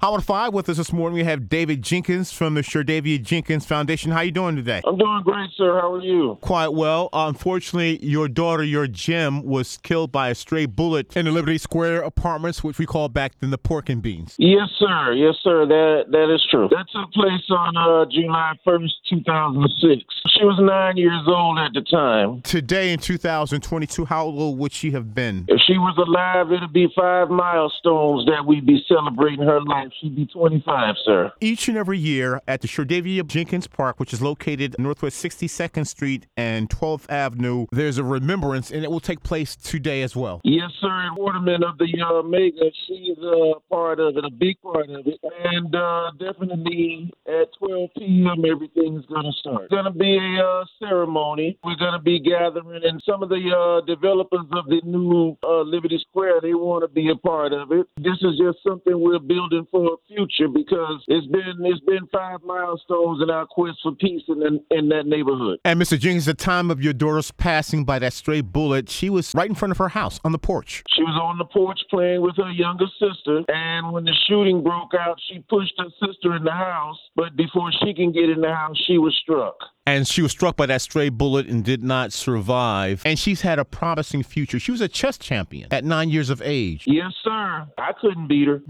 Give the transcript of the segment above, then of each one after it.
Howard Five with us this morning. We have David Jenkins from the Sherdavia Jenkins Foundation. How you doing today? I'm doing great, sir. How are you? Quite well. unfortunately, your daughter, your Jim, was killed by a stray bullet in the Liberty Square apartments, which we call back then the Pork and Beans. Yes, sir. Yes, sir. That that is true. That took place on uh, July 1st, 2006. She was nine years old at the time. Today in 2022, how old would she have been? If she was alive, it'd be five milestones that we'd be celebrating her life She'd be 25, sir. Each and every year at the Sherdavia Jenkins Park, which is located Northwest 62nd Street and 12th Avenue, there's a remembrance, and it will take place today as well. Yes, sir. And Waterman of the uh, Mega, she's a part of it, a big part of it. And uh, definitely at 12 p.m., everything's going to start. It's going to be a uh, ceremony. We're going to be gathering, and some of the uh, developers of the new uh, Liberty Square, they want to be a part of it. This is just something we're building for a future because it's been it's been five milestones in our quest for peace in in that neighborhood. And Mr. Jenkins, the time of your daughter's passing by that stray bullet, she was right in front of her house on the porch. She was on the porch playing with her younger sister, and when the shooting broke out, she pushed her sister in the house. But before she can get in the house, she was struck and she was struck by that stray bullet and did not survive. And she's had a promising future. She was a chess champion at nine years of age. Yes, sir. I couldn't beat her.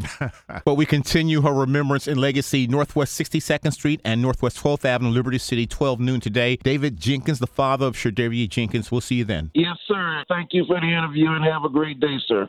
but we continue her remembrance and legacy Northwest 62nd Street and Northwest 12th Avenue, Liberty City, 12 noon today. David Jenkins, the father of Sherdavia Jenkins. We'll see you then. Yes, sir. Thank you for the interview and have a great day, sir.